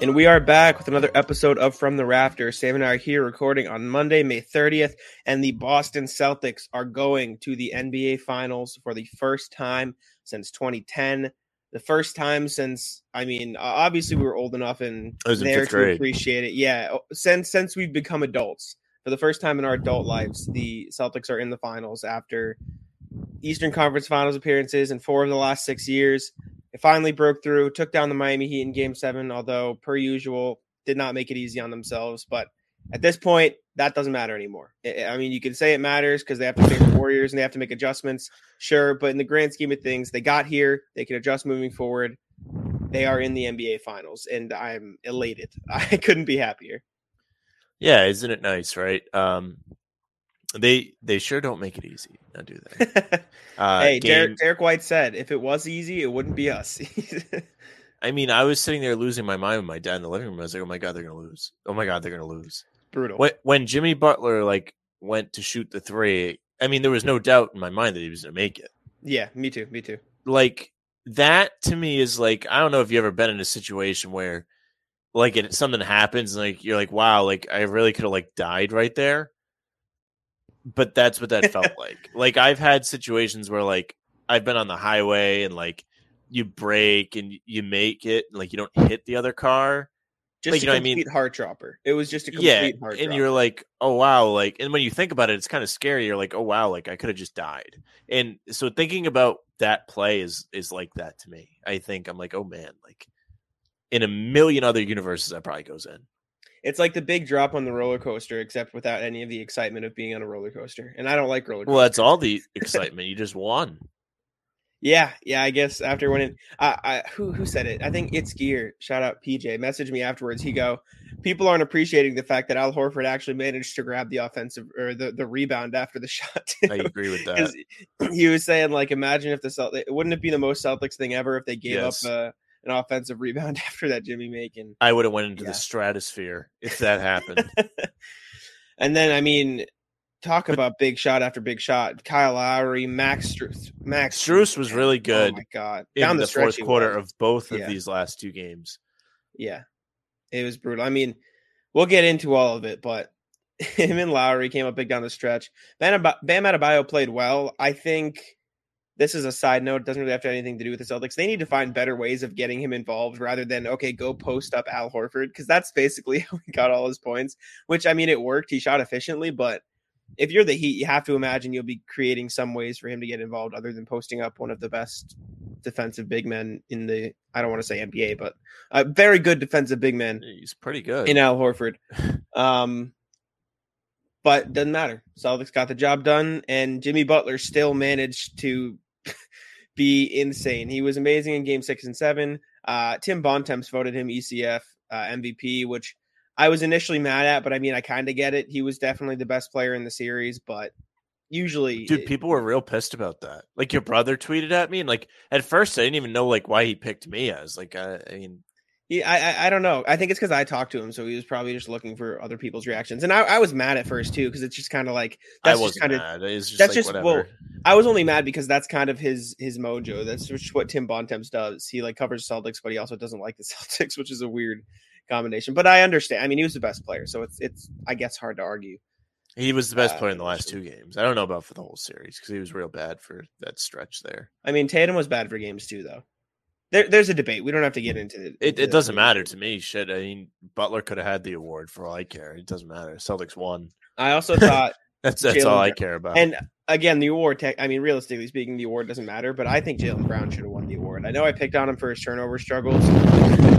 And we are back with another episode of From the Rafters. Sam and I are here recording on Monday, May 30th, and the Boston Celtics are going to the NBA Finals for the first time since 2010. The first time since, I mean, obviously we were old enough and there to grade. appreciate it. Yeah, since since we've become adults, for the first time in our adult lives, the Celtics are in the finals after Eastern Conference Finals appearances in four of the last six years. It finally broke through, took down the Miami Heat in game seven, although, per usual, did not make it easy on themselves. But at this point, that doesn't matter anymore. I mean, you can say it matters because they have to face the Warriors and they have to make adjustments, sure. But in the grand scheme of things, they got here, they can adjust moving forward. They are in the NBA Finals, and I'm elated. I couldn't be happier. Yeah, isn't it nice, right? Um, they they sure don't make it easy, now do they? Uh, hey, game... Derrick, Derrick White said, if it was easy, it wouldn't be us. I mean, I was sitting there losing my mind with my dad in the living room. I was like, "Oh my god, they're gonna lose! Oh my god, they're gonna lose!" Brutal. When, when Jimmy Butler like went to shoot the three, I mean, there was no doubt in my mind that he was gonna make it. Yeah, me too. Me too. Like that to me is like I don't know if you ever been in a situation where like it something happens and like you're like wow like I really could have like died right there but that's what that felt like. Like I've had situations where like I've been on the highway and like you break and you make it, and, like you don't hit the other car. Just like, you know what I mean? heart dropper. It was just a complete yeah, heart and dropper. you're like, oh wow, like, and when you think about it, it's kind of scary. You're like, oh wow, like I could have just died. And so thinking about that play is is like that to me. I think I'm like, oh man, like in a million other universes, that probably goes in. It's like the big drop on the roller coaster, except without any of the excitement of being on a roller coaster. And I don't like roller coasters. Well, that's all the excitement. you just won. Yeah, yeah. I guess after winning, I, I who who said it? I think it's Gear. Shout out PJ. Message me afterwards. He go, people aren't appreciating the fact that Al Horford actually managed to grab the offensive or the, the rebound after the shot. I agree with that. He was saying like, imagine if the Celtics wouldn't it be the most Celtics thing ever if they gave yes. up. Uh, an offensive rebound after that Jimmy. And I would have went into yeah. the stratosphere if that happened. and then I mean, talk but, about big shot after big shot. Kyle Lowry, Max Strus. Max Strus was really oh good. Oh my god! Down the, the fourth quarter of both of yeah. these last two games. Yeah, it was brutal. I mean, we'll get into all of it, but him and Lowry came up big down the stretch. Bam, Bam Adebayo played well. I think this is a side note. It doesn't really have to have anything to do with the Celtics. They need to find better ways of getting him involved rather than, okay, go post up Al Horford, because that's basically how he got all his points, which I mean, it worked. He shot efficiently, but if you're the Heat, you have to imagine you'll be creating some ways for him to get involved other than posting up one of the best defensive big men in the, I don't want to say NBA, but a very good defensive big man. He's pretty good. In Al Horford. Um, but doesn't matter. Celtics got the job done, and Jimmy Butler still managed to be insane. He was amazing in game six and seven. Uh, Tim Bontemps voted him ECF uh, MVP, which I was initially mad at, but I mean, I kind of get it. He was definitely the best player in the series, but usually dude people were real pissed about that like your brother tweeted at me and like at first i didn't even know like why he picked me as like I, I mean yeah, I, I don't know. I think it's because I talked to him, so he was probably just looking for other people's reactions. And I, I was mad at first too, because it's just kind of like that's just kind of that's like, just whatever. well. I was only mad because that's kind of his his mojo. That's just what Tim Bontemps does. He like covers Celtics, but he also doesn't like the Celtics, which is a weird combination. But I understand. I mean, he was the best player, so it's it's I guess hard to argue. He was the best uh, player in the last two games. I don't know about for the whole series because he was real bad for that stretch there. I mean, Tatum was bad for games too, though. There, there's a debate. We don't have to get into it. It, it doesn't matter to me. Shit. I mean, Butler could have had the award for all I care. It doesn't matter. Celtics won. I also thought that's that's Jaylen all I care about. And again, the award. Tech, I mean, realistically speaking, the award doesn't matter. But I think Jaylen Brown should have won the award. I know I picked on him for his turnover struggles.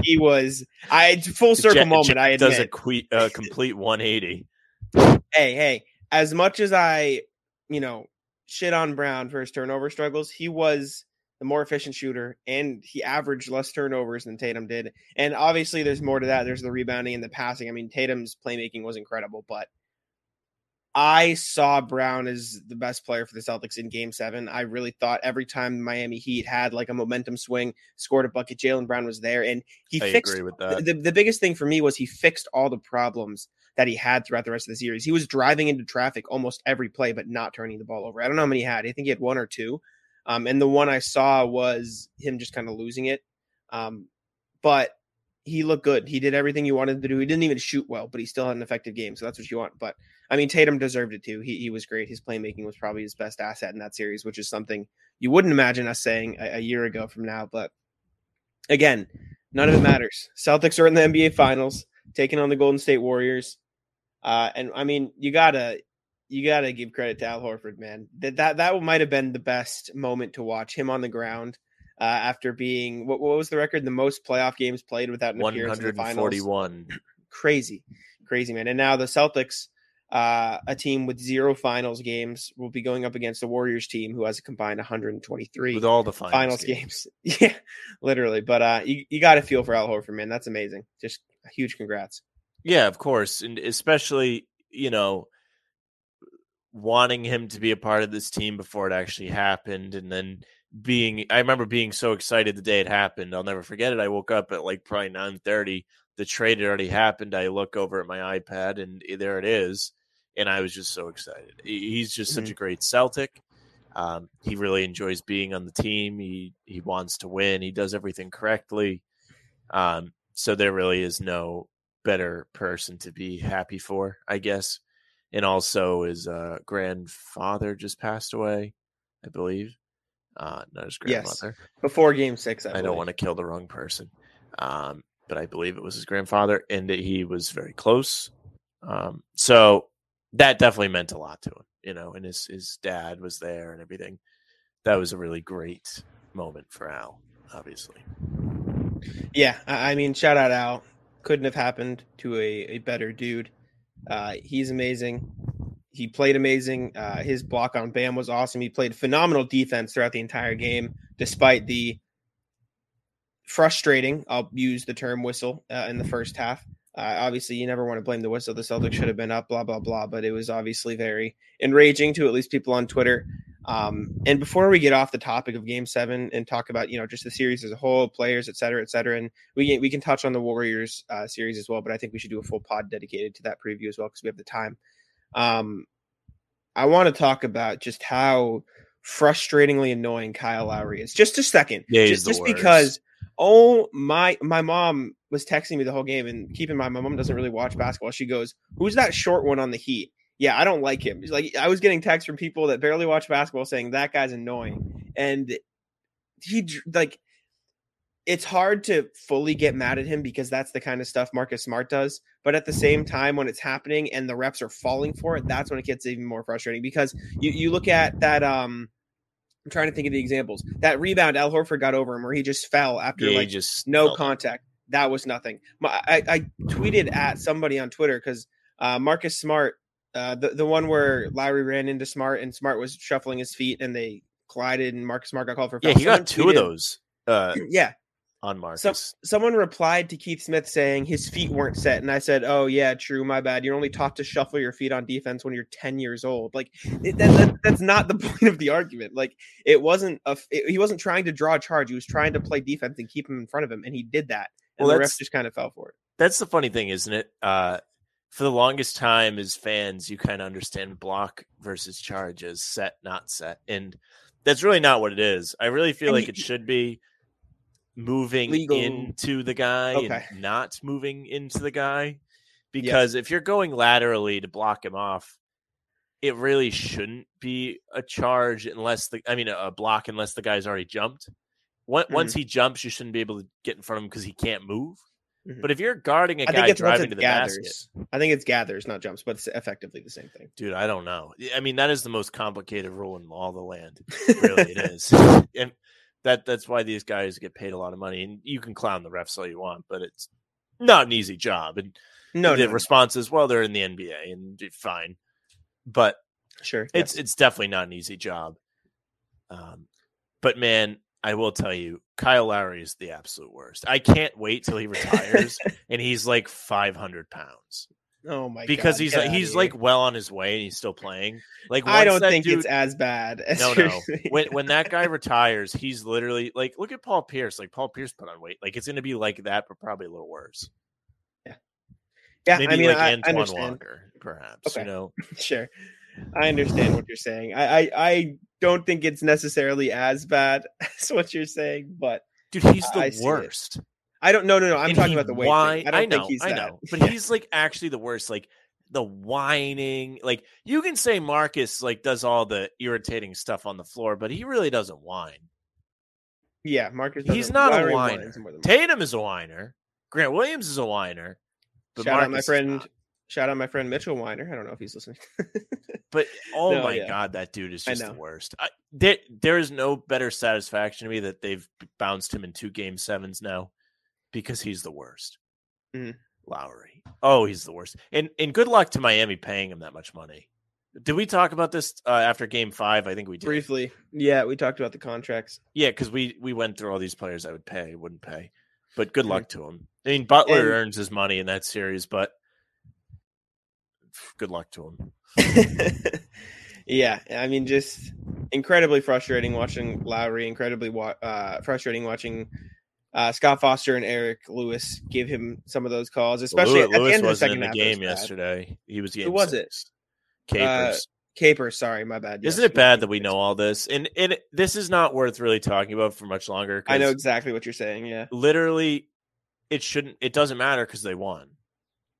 He was. I full circle moment. I admit. does a que- uh, complete 180. Hey, hey. As much as I, you know, shit on Brown for his turnover struggles, he was the more efficient shooter, and he averaged less turnovers than Tatum did. And obviously, there's more to that. There's the rebounding and the passing. I mean, Tatum's playmaking was incredible, but I saw Brown as the best player for the Celtics in game seven. I really thought every time Miami Heat had like a momentum swing, scored a bucket, Jaylen Brown was there. And he I fixed agree with that. The, the biggest thing for me was he fixed all the problems that he had throughout the rest of the series. He was driving into traffic almost every play, but not turning the ball over. I don't know how many he had. I think he had one or two. Um, and the one I saw was him just kind of losing it. Um, but he looked good. He did everything you wanted to do. He didn't even shoot well, but he still had an effective game. So that's what you want. But I mean, Tatum deserved it too. He he was great. His playmaking was probably his best asset in that series, which is something you wouldn't imagine us saying a, a year ago from now. But again, none of it matters. Celtics are in the NBA Finals, taking on the Golden State Warriors. Uh, and I mean, you gotta you gotta give credit to Al Horford, man. That that that might have been the best moment to watch him on the ground uh, after being what, what was the record? The most playoff games played without an appearance in the finals. 141. Crazy, crazy man. And now the Celtics, uh, a team with zero finals games, will be going up against the Warriors team who has a combined 123 with all the finals, finals games. yeah, literally. But uh, you you got to feel for Al Horford, man. That's amazing. Just a huge congrats. Yeah, of course, and especially you know wanting him to be a part of this team before it actually happened, and then being I remember being so excited the day it happened. I'll never forget it. I woke up at like probably nine thirty. The trade had already happened. I look over at my iPad and eh, there it is, and I was just so excited. He's just mm-hmm. such a great Celtic. Um, he really enjoys being on the team. He he wants to win. He does everything correctly. Um, so there really is no better person to be happy for, I guess. And also, his uh, grandfather just passed away, I believe. Uh, not his grandmother. Yes. Before Game Six, I, I don't want to kill the wrong person, um, but I believe it was his grandfather, and that he was very close. Um, so that definitely meant a lot to him, you know. And his his dad was there and everything. That was a really great moment for Al, obviously. Yeah, I mean, shout out Al couldn't have happened to a, a better dude. Uh, he's amazing. He played amazing. Uh, his block on Bam was awesome. He played phenomenal defense throughout the entire game, despite the frustrating, I'll use the term whistle uh, in the first half. Uh, obviously, you never want to blame the whistle. The Celtics should have been up, blah, blah, blah. But it was obviously very enraging to at least people on Twitter. Um, and before we get off the topic of Game Seven and talk about you know just the series as a whole, players, et cetera, et cetera, and we can, we can touch on the Warriors uh, series as well. But I think we should do a full pod dedicated to that preview as well because we have the time. Um, I want to talk about just how frustratingly annoying Kyle Lowry is. Just a second, yeah, just, just because. Oh my! My mom was texting me the whole game, and keep in mind, my mom doesn't really watch basketball. She goes, "Who's that short one on the Heat?" Yeah, I don't like him. Like I was getting texts from people that barely watch basketball saying that guy's annoying, and he like it's hard to fully get mad at him because that's the kind of stuff Marcus Smart does. But at the same time, when it's happening and the reps are falling for it, that's when it gets even more frustrating because you, you look at that. Um, I'm trying to think of the examples. That rebound Al Horford got over him where he just fell after yeah, like just no fell. contact. That was nothing. I, I tweeted at somebody on Twitter because uh, Marcus Smart uh, the the one where Lowry ran into Smart and Smart was shuffling his feet and they collided and Marcus Smart got called for foul. Yeah, he got two tweeted, of those. Uh, yeah, on Marcus. So, someone replied to Keith Smith saying his feet weren't set, and I said, "Oh yeah, true. My bad. You're only taught to shuffle your feet on defense when you're 10 years old. Like it, that, that, that's not the point of the argument. Like it wasn't a. It, he wasn't trying to draw a charge. He was trying to play defense and keep him in front of him, and he did that. And well, the ref just kind of fell for it. That's the funny thing, isn't it? Uh, for the longest time as fans, you kind of understand block versus charge as set, not set. And that's really not what it is. I really feel and like you, it should be moving legal. into the guy okay. and not moving into the guy. Because yes. if you're going laterally to block him off, it really shouldn't be a charge unless the I mean a block unless the guy's already jumped. Once mm-hmm. he jumps, you shouldn't be able to get in front of him because he can't move. Mm-hmm. But if you're guarding a I guy driving to the gathers. basket, I think it's gathers, not jumps, but it's effectively the same thing. Dude, I don't know. I mean, that is the most complicated rule in all the land. Really, it is. And that that's why these guys get paid a lot of money. And you can clown the refs all you want, but it's not an easy job. And no, the no, response is, well, they're in the NBA and fine. But sure, it's yes. it's definitely not an easy job. Um, but man, I will tell you, Kyle Lowry is the absolute worst. I can't wait till he retires and he's like 500 pounds. Oh my because God, he's like, he's like well on his way and he's still playing. Like I don't think dude, it's as bad. As no, no. When when that guy retires, he's literally like look at Paul Pierce. Like Paul Pierce put on weight. Like it's going to be like that, but probably a little worse. Yeah, yeah. Maybe I mean, like I, Antoine I understand. Walker, perhaps. Okay. You know, sure. I understand what you're saying. I, I, I don't think it's necessarily as bad as what you're saying, but dude, he's the worst. I don't. No, no, no. I'm And talking about the weight. whine-. I don't know, think he's I that. know, but he's like actually the worst. Like the whining. Like you can say Marcus like does all the irritating stuff on the floor, but he really doesn't whine. Yeah, Marcus. He's doesn't- a whiner. whines more than Tatum is a whiner. Grant Williams is a whiner. But Shout out my Marcus friend. Shout out my friend Mitchell Weiner. I don't know if he's listening. But oh No, my yeah. god, that dude is just the worst. I, there, there is no better satisfaction to me that they've bounced him in two game sevens now, because he's the worst. Mhm. Lowry, oh, he's the worst. And and good luck to Miami paying him that much money. Did we talk about this uh, after Game Five? I think we did. Briefly, yeah, we talked about the contracts. Yeah, because we we went through all these players I would pay, wouldn't pay. But good Mhm. luck to him. I mean, Butler And- earns his money in that series, but good luck to him. yeah, I mean, just incredibly frustrating watching Lowry. Incredibly wa- uh, frustrating watching uh, Scott Foster and Eric Lewis give him some of those calls, especially Lewis, at the end of the second in the half. game it was bad. yesterday. He was Who was it? six. Capers. Capers, sorry, my bad. Isn't it bad that we know all this? And and this is not worth really talking about for much longer. I know exactly what you're saying. Yeah, Literally, it shouldn't. It doesn't matter because they won.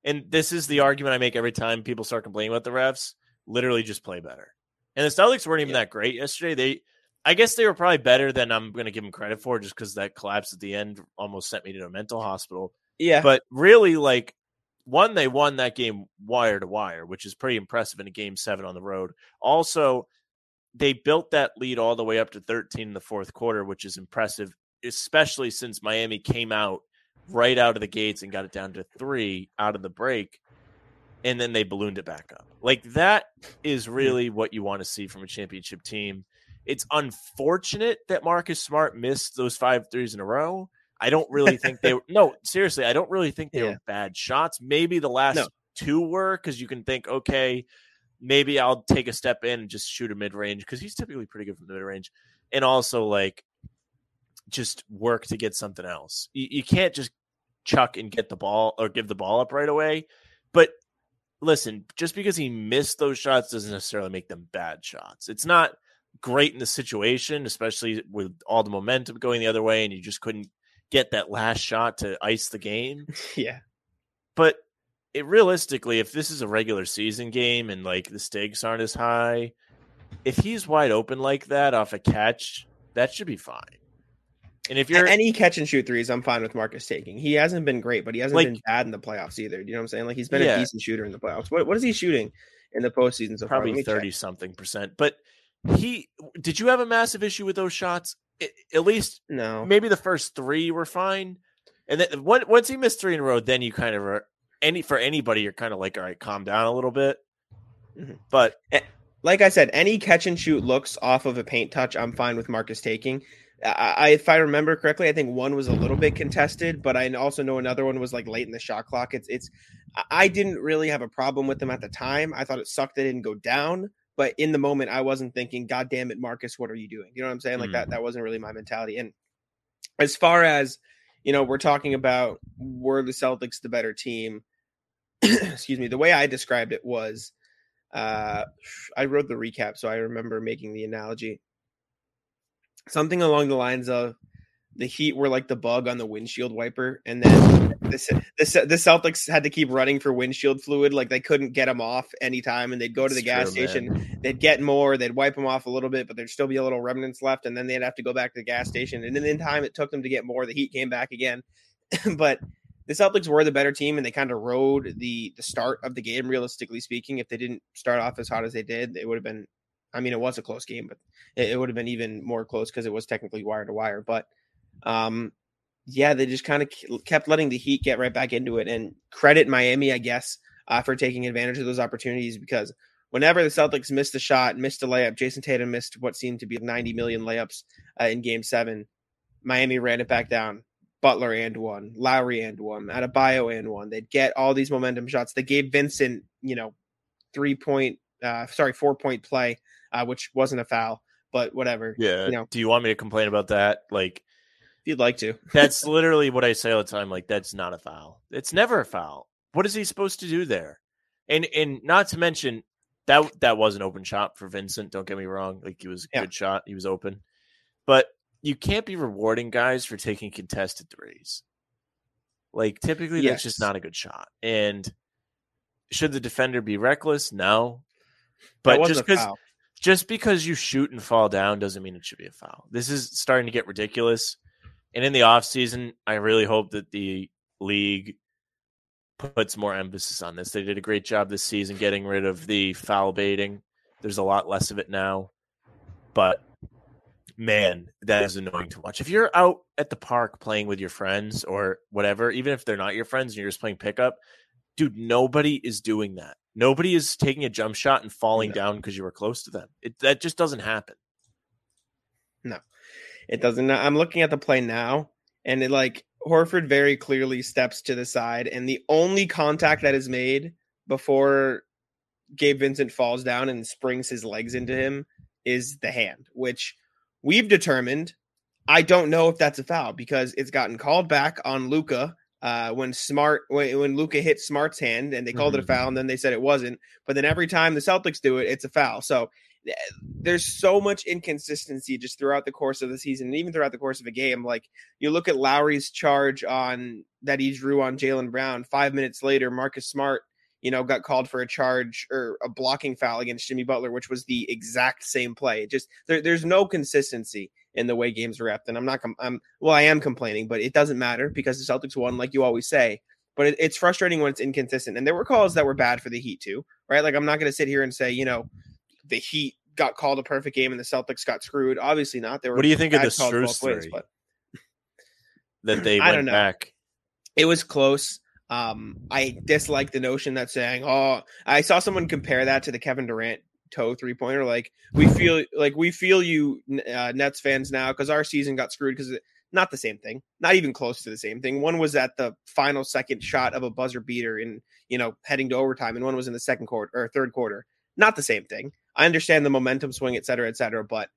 And this is the argument I make every time people start complaining about the refs. Literally, just play better. And the Celtics weren't even Yeah. that great yesterday. They, I guess, they were probably better than I'm going to give them credit for, just because that collapse at the end almost sent me to a mental hospital. yeah, But really, like one, they won that game wire to wire, which is pretty impressive in a game seven on the road. Also, they built that lead all the way up to 13 in the fourth quarter, which is impressive, especially since Miami came out right out of the gates and got it down to three out of the break. And then they ballooned it back up. Like that is really what you want to see from a championship team. It's unfortunate that Marcus Smart missed those five threes in a row. I don't really think they were no, seriously, I don't really think they Yeah. were bad shots. Maybe the last No. two were because you can think, okay, maybe I'll take a step in and just shoot a mid range because he's typically pretty good from the mid range. And also like just work to get something else. You, you can't just chuck and get the ball or give the ball up right away. But listen, just because he missed those shots doesn't necessarily make them bad shots. It's not great in the situation, especially with all the momentum going the other way, and you just couldn't get that last shot to ice the game. yeah, But it realistically, if this is a regular season game and like the stakes aren't as high, if he's wide open like that off a catch, that should be fine. And if you're any catch and shoot threes, I'm fine with Marcus taking. He hasn't been great, but he hasn't Like- been bad in the playoffs either. Do you know what I'm saying? Like he's been Yeah. a decent shooter in the playoffs. What what is he shooting in the postseason so probably me check. 30 something percent. But he did you have a massive issue with those shots? At least No, maybe the first three were fine. And then once once he missed three in a row, then you kind of are any for anybody, you're kind of like, all right, calm down a little bit. Mhm. But like I said, any catch and shoot looks off of a paint touch, I'm fine with Marcus taking. I, if I remember correctly, I think one was a little bit contested, but I also know another one was like late in the shot clock. It's it's. I- I didn't really have a problem with them at the time. I thought it sucked they didn't go down, but in the moment, I wasn't thinking, "God damn it, Marcus, what are you doing?" You know what I'm saying? Like Mm. that. That wasn't really my mentality. And as far as you know, we're talking about were the Celtics the better team? Excuse me. The way I described it was uh i wrote the recap so i remember making the analogy something along the lines of the heat were like the bug on the windshield wiper and then the, the, the celtics had to keep running for windshield fluid like they couldn't get them off anytime and they'd go to the gas station they'd get more they'd wipe them off a little bit but there'd still be a little remnants left and then they'd have to go back to the gas station and then in time it took them to get more the heat came back again. But the Celtics were the better team and they kind of rode the the start of the game realistically speaking. If they didn't start off as hot as they did it would have been I mean it was a close game but it, it would have been even more close because it was technically wire to wire but um yeah they just kind of kept letting the Heat get right back into it and credit Miami I guess uh, for taking advantage of those opportunities because whenever the Celtics missed a shot missed a layup Jayson Tatum missed what seemed to be 90 million layups uh, in game 7 Miami ran it back down Butler and one, Lowry and one, Adebayo and one. They'd get all these momentum shots. They gave Vincent, you know, three point, uh, sorry, four point play, uh, which wasn't a foul, but whatever. yeah, you know. do you want me to complain about that? Like If you'd like to, that's literally what I say all the time. Like that's not a foul. It's never a foul. What is he supposed to do there? And and not to mention that that was an open shot for Vincent. Don't get me wrong. Like he was a Yeah. good shot. He was open, but you can't be rewarding guys for taking contested threes. Like typically that's just not a good shot. And should the defender be reckless? No. But just because. Just because you shoot and fall down doesn't mean it should be a foul. This is starting to get ridiculous. And in the offseason, I really hope that the league puts more emphasis on this. They did a great job this season getting rid of the foul baiting. There's a lot less of it now. But man, that is annoying to watch. If you're out at the park playing with your friends or whatever, even if they're not your friends and you're just playing pickup, dude, nobody is doing that. Nobody is taking a jump shot and falling No. down because you were close to them. It, that just doesn't happen. No, it doesn't. I'm looking at the play now, and it like Horford very clearly steps to the side, and the only contact that is made before Gabe Vincent falls down and springs his legs into him is the hand, which we've determined. I don't know if that's a foul because it's gotten called back on Luka uh, when Smart when, when Luka hit Smart's hand, and they called it a Mhm. foul, and then they said it wasn't. But then every time the Celtics do it, it's a foul. So eh, there's so much inconsistency just throughout the course of the season, and even throughout the course of a game. Like you look at Lowry's charge on that he drew on Jaylen Brown. Five minutes later, Marcus Smart, you know, got called for a charge or a blocking foul against Jimmy Butler, which was the exact same play. It just there, there's no consistency in the way games are repped, and I'm not. Com- I'm well, I am complaining, but it doesn't matter because the Celtics won, like you always say. But it, it's frustrating when it's inconsistent, and there were calls that were bad for the Heat too, right? Like I'm not going to sit here and say, you know, the Heat got called a perfect game and the Celtics got screwed. Obviously not. There were What do you think of the Strus ways, but That they I went don't know. back. it was close. Um, I dislike the notion that saying, "Oh, I saw someone compare that to the Kevin Durant toe three pointer." Like we feel, like we feel you uh, Nets fans now because our season got screwed because not the same thing, not even close to the same thing. One was at the final second shot of a buzzer beater in you know heading to overtime, and one was in the second quarter or third quarter. Not the same thing. I understand the momentum swing, et cetera, et cetera, but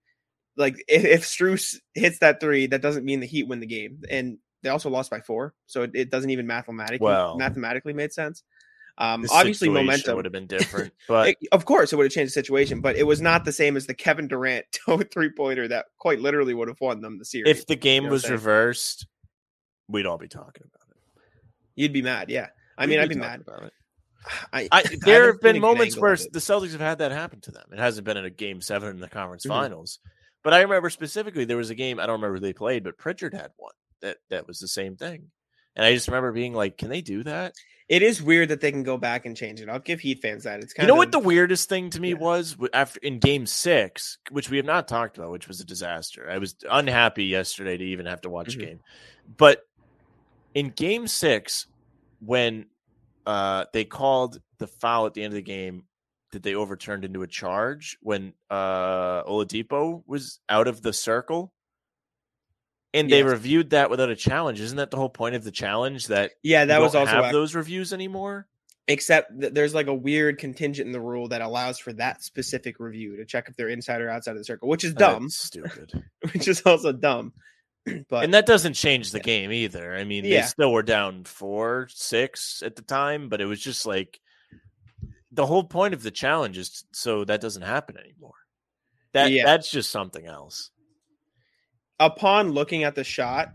like if, if Strus hits that three, that doesn't mean the Heat win the game, and they also lost by four, so it, it doesn't even mathematically Well, mathematically made sense. Um, obviously, momentum would have been different, but it- of course, it would have changed the situation, but it was not the same as the Kevin Durant three pointer that quite literally would have won them the series. if the game You know was reversed, we'd all be talking about it. You'd be mad, yeah. I We'd mean, I'd be mad. About it. I, I, there have seen a been moments where the Celtics have had that happen to them. It hasn't been in a game seven in the conference Mhm. finals. But I remember specifically there was a game, I don't remember who they played, but Pritchard had one that, that was the same thing. And I just remember being like, can they do that? it is weird that they can go back and change it. I'll give Heat fans that. It's kind You know of what the weirdest thing to me yeah. was after in game six, which we have not talked about, which was a disaster. I was unhappy yesterday to even have to watch Mhm. a game. But in game six, when uh, they called the foul at the end of the game that they overturned into a charge when uh, Oladipo was out of the circle. And they Yes. reviewed that without a challenge. Isn't that the whole point of the challenge? That yeah, that was don't also have whack. those reviews anymore. except that there's like a weird contingent in the rule that allows for that specific review to check if they're inside or outside of the circle, which is oh, dumb, That's stupid. which is also dumb. but and that doesn't change the game either. I mean, they still were down four, six at the time, but it was just like the whole point of the challenge is so that doesn't happen anymore. That Yeah. that's just something else. Upon looking at the shot,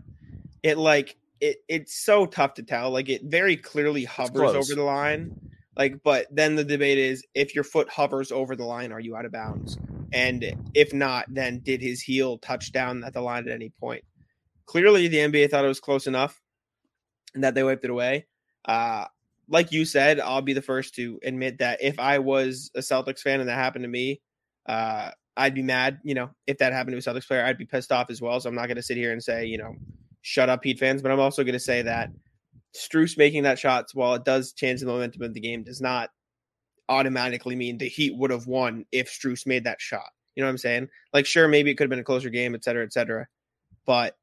it like it it's so tough to tell. Like it very clearly hovers over the line. Like, but then the debate is if your foot hovers over the line, are you out of bounds? And if not, then did his heel touch down at the line at any point? Clearly, the NBA thought it was close enough and that they wiped it away. Uh, like you said, I'll be the first to admit that if I was a Celtics fan and that happened to me, uh, I'd be mad. You know, if that happened to a Celtics player, I'd be pissed off as well. So I'm not going to sit here and say, you know, shut up, Heat fans. But I'm also going to say that Strus making that shot, while it does change the momentum of the game, does not automatically mean the Heat would have won if Strus made that shot. You know what I'm saying? Like, sure, maybe it could have been a closer game, et cetera, et cetera. But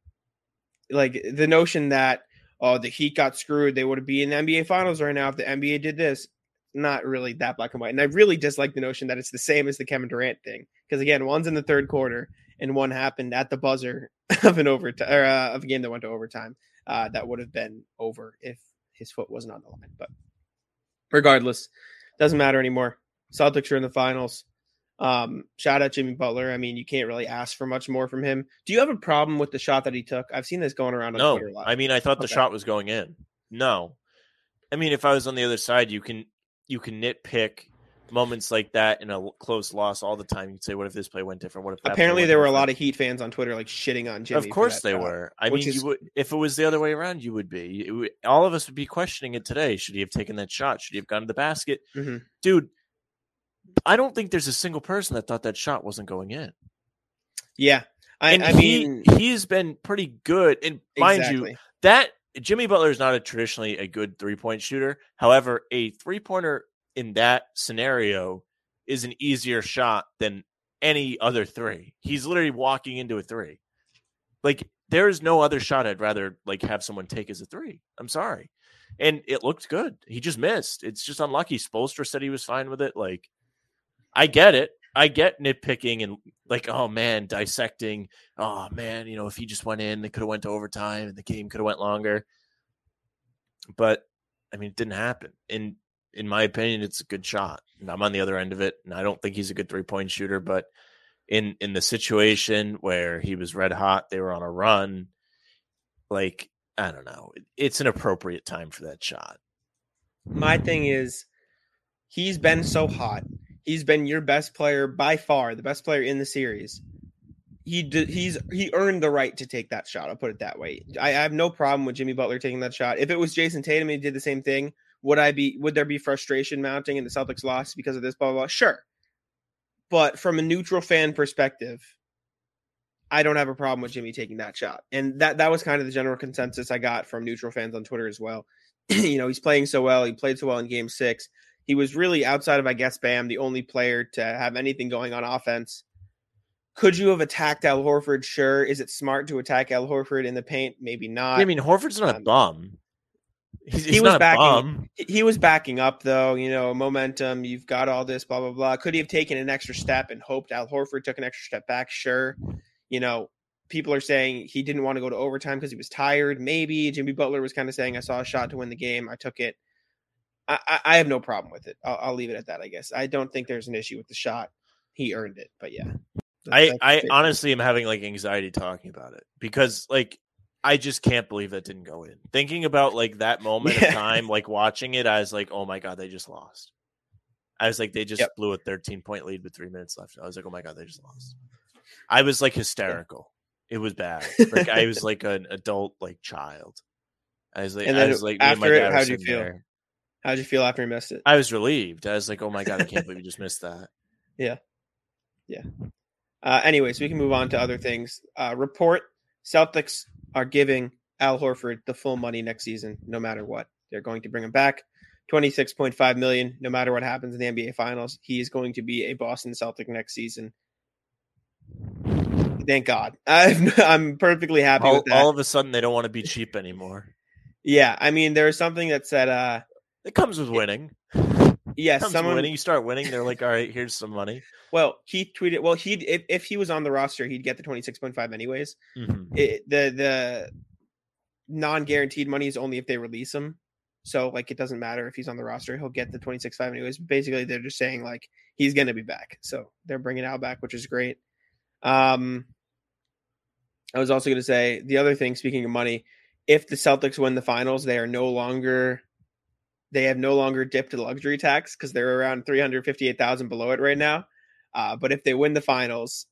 like the notion that oh the Heat got screwed, they would be in the NBA Finals right now if the NBA did this. Not really that black and white. And I really dislike the notion that it's the same as the Kevin Durant thing. Because again, one's in the third quarter and one happened at the buzzer of an overtime or uh, of a game that went to overtime. Uh, that would have been over if his foot wasn't on the line. But regardless, doesn't matter anymore. Celtics are in the finals. Um, shout out Jimmy Butler. I mean, you can't really ask for much more from him. Do you have a problem with the shot that he took? I've seen this going around on No, Twitter a lot. I mean, I thought the shot was going in. No. I mean, if I was on the other side, you can you can nitpick moments like that in a close loss all the time. You can say, "What if this play went different? What if Apparently, there were a lot of Heat fans on Twitter like shitting on Jimmy. Of course they shot. were. I mean, is- you would if it was the other way around, you would be. Would- all of us would be questioning it today. Should he have taken that shot? Should he have gone to the basket? Mhm. Dude, I don't think there's a single person that thought that shot wasn't going in. Yeah, I, and I he, mean, he's been pretty good. And mind you, that Jimmy Butler is not a traditionally a good three point shooter. However, a three pointer in that scenario is an easier shot than any other three. He's literally walking into a three. Like there is no other shot I'd rather like have someone take as a three. I'm sorry. And it looked good. He just missed. It's just unlucky. Spoelstra said he was fine with it. Like I get it. I get nitpicking and like, oh man, dissecting. Oh man, you know, if he just went in, they could have went to overtime and the game could have went longer. But I mean, it didn't happen. In in my opinion, it's a good shot. And I'm on the other end of it, and I don't think he's a good three point shooter. But in in the situation where he was red hot, they were on a run. Like I don't know, it's an appropriate time for that shot. my thing is, he's been so hot. He's been your best player by far, the best player in the series. He he's he earned the right to take that shot. I'll put it that way. I, I have no problem with Jimmy Butler taking that shot. If it was Jayson Tatum he did the same thing, would I be would there be frustration mounting in the Celtics loss because of this blah blah blah? Sure. But from a neutral fan perspective, I don't have a problem with Jimmy taking that shot. And that that was kind of the general consensus I got from neutral fans on Twitter as well. you know, he's playing so well. He played so well in game six. He was really outside of, I guess, Bam, the only player to have anything going on offense. Could you have attacked Al Horford? Sure. Is it smart to attack Al Horford in the paint? Maybe not. I mean, Horford's not a um, bum. He's, he was backing- he was backing up though, you know, momentum. You've got all this, blah blah blah. Could he have taken an extra step and hoped Al Horford took an extra step back? Sure. You know, people are saying he didn't want to go to overtime because he was tired. Maybe Jimmy Butler was kind of saying, "I saw a shot to win the game. I took it." I, I, I have no problem with it. I'll, I'll leave it at that. I guess I don't think there's an issue with the shot. He earned it, but yeah. I, That's I honestly am having like anxiety talking about it because like I just can't believe that didn't go in. Thinking about like that moment Yeah. of time, like watching it, I was like, oh my god, they just lost. I was like, they just Yep. blew a 13 point lead with three minutes left. I was like, oh my god, they just lost. I was like hysterical. It was bad. Like I was like an adult like child. I was like, And I then was like, me and my after it, how'd you feel? there. How'd you feel after you missed it? I was relieved. I was like, oh my god, I can't believe you just missed that. Yeah, yeah. Uh, anyways, we can move on to other things. Uh, report: Celtics are giving Al Horford the full money next season, no matter what. They're going to bring him back, twenty six point five million, no matter what happens in the NBA Finals. He is going to be a Boston Celtic next season. Thank God. I'm, I'm perfectly happy All, with that. all of a sudden, they don't want to be cheap anymore. yeah, I mean, there was something that said, uh, It comes with winning. yes, comes someone. winning. You start winning, they're like, all right, here's some money. Well, he tweeted. Well, he if, if he was on the roster, he'd get the twenty six point five anyways. Mhm. it, the the non-guaranteed money is only if they release him. So like it doesn't matter if he's on the roster, he'll get the 26 5 anyways. Basically, they're just saying like he's going to be back. So they're bringing Al back, which is great. Um I was also going to say the other thing speaking of money, if the Celtics win the finals, they are no longer they have no longer dipped the luxury tax cuz they're around 358,000 below it right now. Uh, but if they win the finals,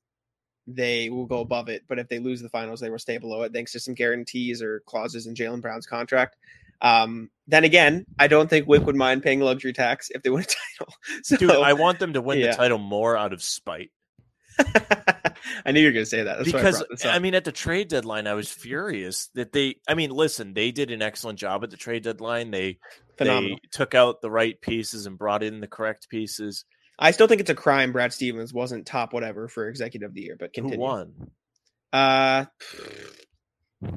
they will go above it. But if they lose the finals, they will stay below it thanks to some guarantees or clauses in Jaylen Brown's contract. Um, then again, I don't think Wyc would mind paying luxury tax if they win a title. So Dude, I want them to win yeah. the title more out of spite. I knew you were going to say that. That's why I because brought I, mean, at the trade deadline, I was furious that they. I mean, listen, they did an excellent job at the trade deadline. They phenomenal. they took out the right pieces and brought in the correct pieces. I still think it's a crime Brad Stevens wasn't top whatever for executive of the year, but continue. Who won? Uh,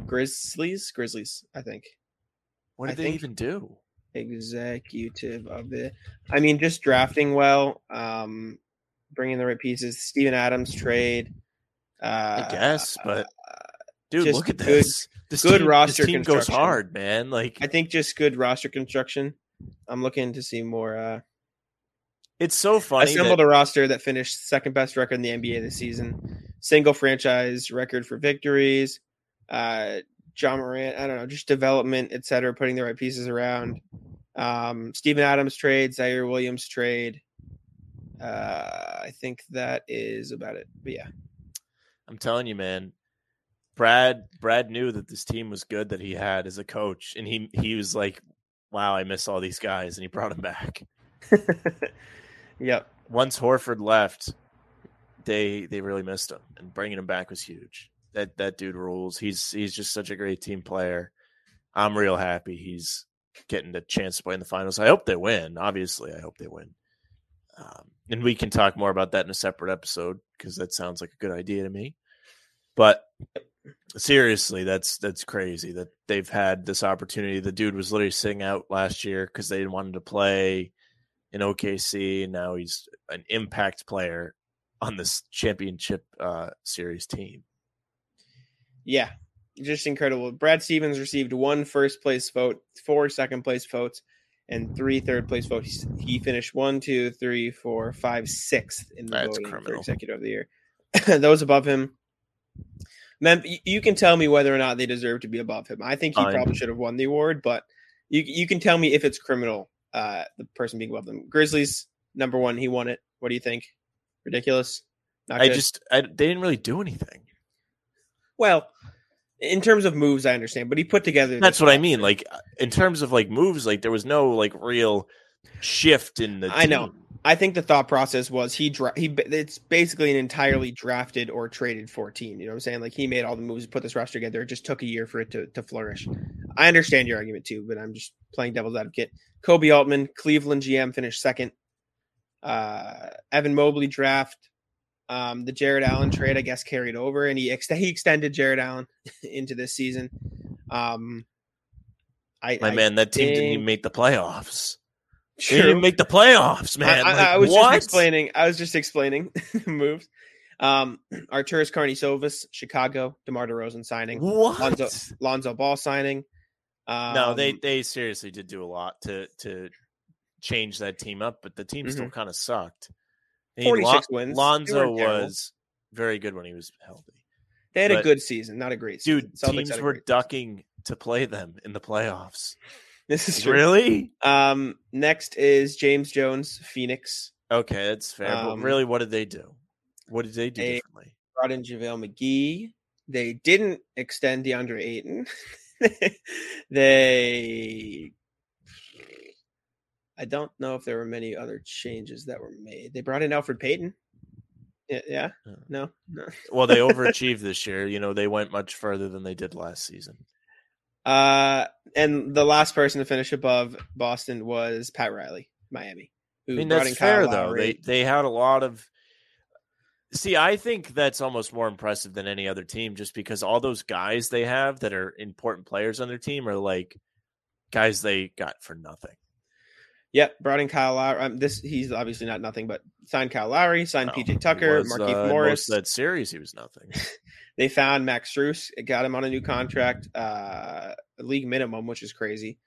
Grizzlies, Grizzlies, I think. What I did they think- even do? executive of the I mean just drafting well um bringing the right pieces Steven Adams trade uh I guess, but dude, look at good- this. This good team, roster this team goes hard, man. Like I think just good roster construction I'm looking to see more uh it's so funny. assembled That, a roster that finished second best record in the NBA this season single franchise record for victories uh Ja Morant. I don't know, just development, etc. Putting the right pieces around. Um, Steven Adams trade, Ziaire Williams trade. Uh, I think that is about it. But yeah, I'm telling you, man. Brad Brad knew that this team was good that he had as a coach, and he he was like, "Wow, I miss all these guys," and he brought them back. yep. Once Horford left, they they really missed him, and bringing him back was huge. That that dude rules. He's he's just such a great team player. I'm real happy he's getting the chance to play in the finals. I hope they win. Obviously, I hope they win. Um, and we can talk more about that in a separate episode because that sounds like a good idea to me. But seriously, that's that's crazy that they've had this opportunity. The dude was literally sitting out last year because they didn't want him to play in OKC, and now he's an impact player on this championship uh, series team. Yeah, just incredible. Brad Stevens received one first place vote, four second place votes, and three third place votes. He finished one, two, three, four, five, sixth in the That's voting criminal. for executive of the year. Those above him, Mem- you can tell me whether or not they deserve to be above him. I think he probably should have won the award, but you you can tell me if it's criminal. Uh, the person being above them. Grizzlies number one, he won it. What do you think? Ridiculous. Not I good? just I, they didn't really do anything. Well, in terms of moves, I understand, but he put together. That's what I mean. Like in terms of like moves, like there was no like real shift in the. I team. know. I think the thought process was he dra- he. It's basically an entirely drafted or traded fourteen. You know what I'm saying? Like he made all the moves, to put this roster together. It just took a year for it to to flourish. I understand your argument too, but I'm just playing devil's advocate. Koby Altman, Cleveland GM, finished second. Uh, Evan Mobley draft um, the Jarrett Allen trade, I guess, carried over, and he ex- he extended Jarrett Allen into this season. Um, I, my I man, that team didn't even make the playoffs. True. They didn't make the playoffs, man. I, like, I was what? just explaining. I was just explaining moves. Um, Arturas Karnisovas, Chicago, DeMar DeRozan signing. What? Lonzo, Lonzo Ball signing. Um, no, they they seriously did do a lot to to change that team up, but the team mm-hmm. still kind of sucked. 46 Lon- wins. Lonzo was very good when he was healthy. They had but, a good season, not a great season. Dude, teams were ducking season. to play them in the playoffs. This is true. really. Um, next is James Jones, Phoenix. Okay, that's fair. Um, but really, what did they do? What did they do they differently? Brought in JaVale McGee. They didn't extend DeAndre Ayton. they I don't know if there were many other changes that were made. They brought in Elfrid Payton. Yeah, yeah. No, no. well, they overachieved this year. You know, they went much further than they did last season. Uh, and the last person to finish above Boston was Pat Riley, Miami. I mean, that's fair though. They they had a lot of. See, I think that's almost more impressive than any other team, just because all those guys they have that are important players on their team are like guys they got for nothing. Yep, brought in Kyle Lowry. Um, this he's obviously not nothing, but signed Kyle Lowry, signed no, PJ Tucker, was, Markieff uh, Morris. that series, he was nothing. they found Max Strus, got him on a new contract, uh, league minimum, which is crazy.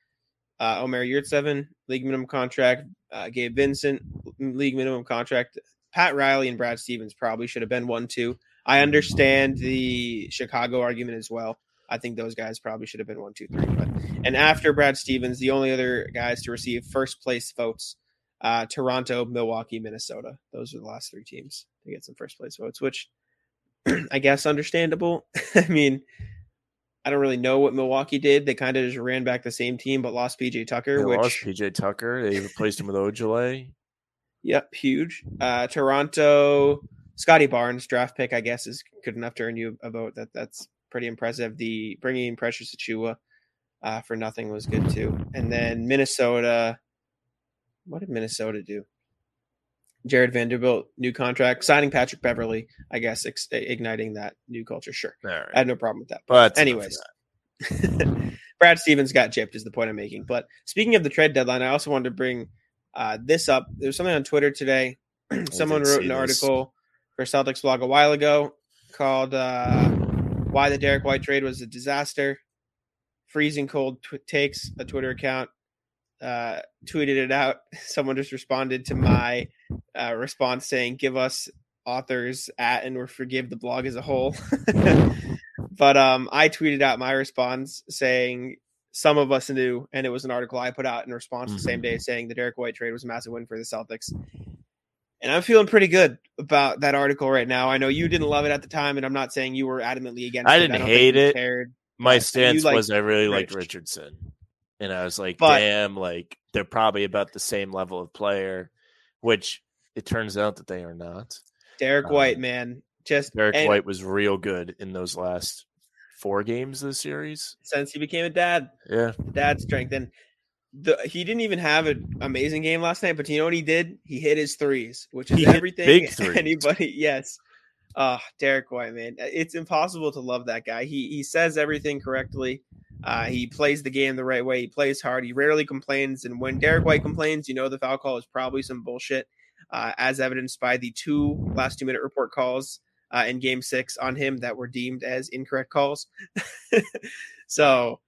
Uh, Omer Yurtseven, league minimum contract. Uh, Gabe Vincent, league minimum contract. Pat Riley and Brad Stevens probably should have been one too. I understand the Chicago argument as well. I think those guys probably should have been one, two, three. But and after Brad Stevens, the only other guys to receive first place votes, uh, Toronto, Milwaukee, Minnesota. Those are the last three teams to get some first place votes, which I guess understandable. I mean, I don't really know what Milwaukee did. They kind of just ran back the same team, but lost PJ Tucker. They which lost PJ Tucker. They replaced him with Ojeleye. Yep, huge. Uh, Toronto, Scottie Barnes draft pick. I guess is good enough to earn you a vote. That that's pretty impressive. The bringing in Precious Achiuwa uh, for nothing was good too. And then Minnesota, what did Minnesota do? Jarred Vanderbilt, new contract, signing Patrick Beverley, I guess, ex- igniting that new culture. Sure. Right. I had no problem with that. But, but anyways, Brad Stevens got gypped, is the point I'm making. But speaking of the trade deadline, I also wanted to bring uh, this up. There was something on Twitter today. Someone wrote an this. article for Celtics blog a while ago called uh, why the Derrick White trade was a disaster. Freezing cold tw- takes a Twitter account uh, tweeted it out. Someone just responded to my uh, response saying, "Give us authors at and or forgive the blog as a whole." But um, I tweeted out my response saying some of us knew, and it was an article I put out in response mm-hmm. the same day saying the Derrick White trade was a massive win for the Celtics. And I'm feeling pretty good about that article right now. I know you didn't love it at the time, and I'm not saying you were adamantly against I it. Didn't I didn't hate it. Cared. My stance was I really Rich. liked Richardson. And I was like, but, damn, like they're probably about the same level of player, which it turns out that they are not. Derrick um, White, man. Just Derrick and, White was real good in those last four games of the series. Since he became a dad. Yeah. Dad strength. And the he didn't even have an amazing game last night, but you know what he did? He hit his threes, which is he everything anybody yes. Uh Derrick White, man. It's impossible to love that guy. He he says everything correctly. Uh, he plays the game the right way. He plays hard. He rarely complains. And when Derrick White complains, you know the foul call is probably some bullshit, uh, as evidenced by the two last two minute report calls uh, in game six on him that were deemed as incorrect calls. so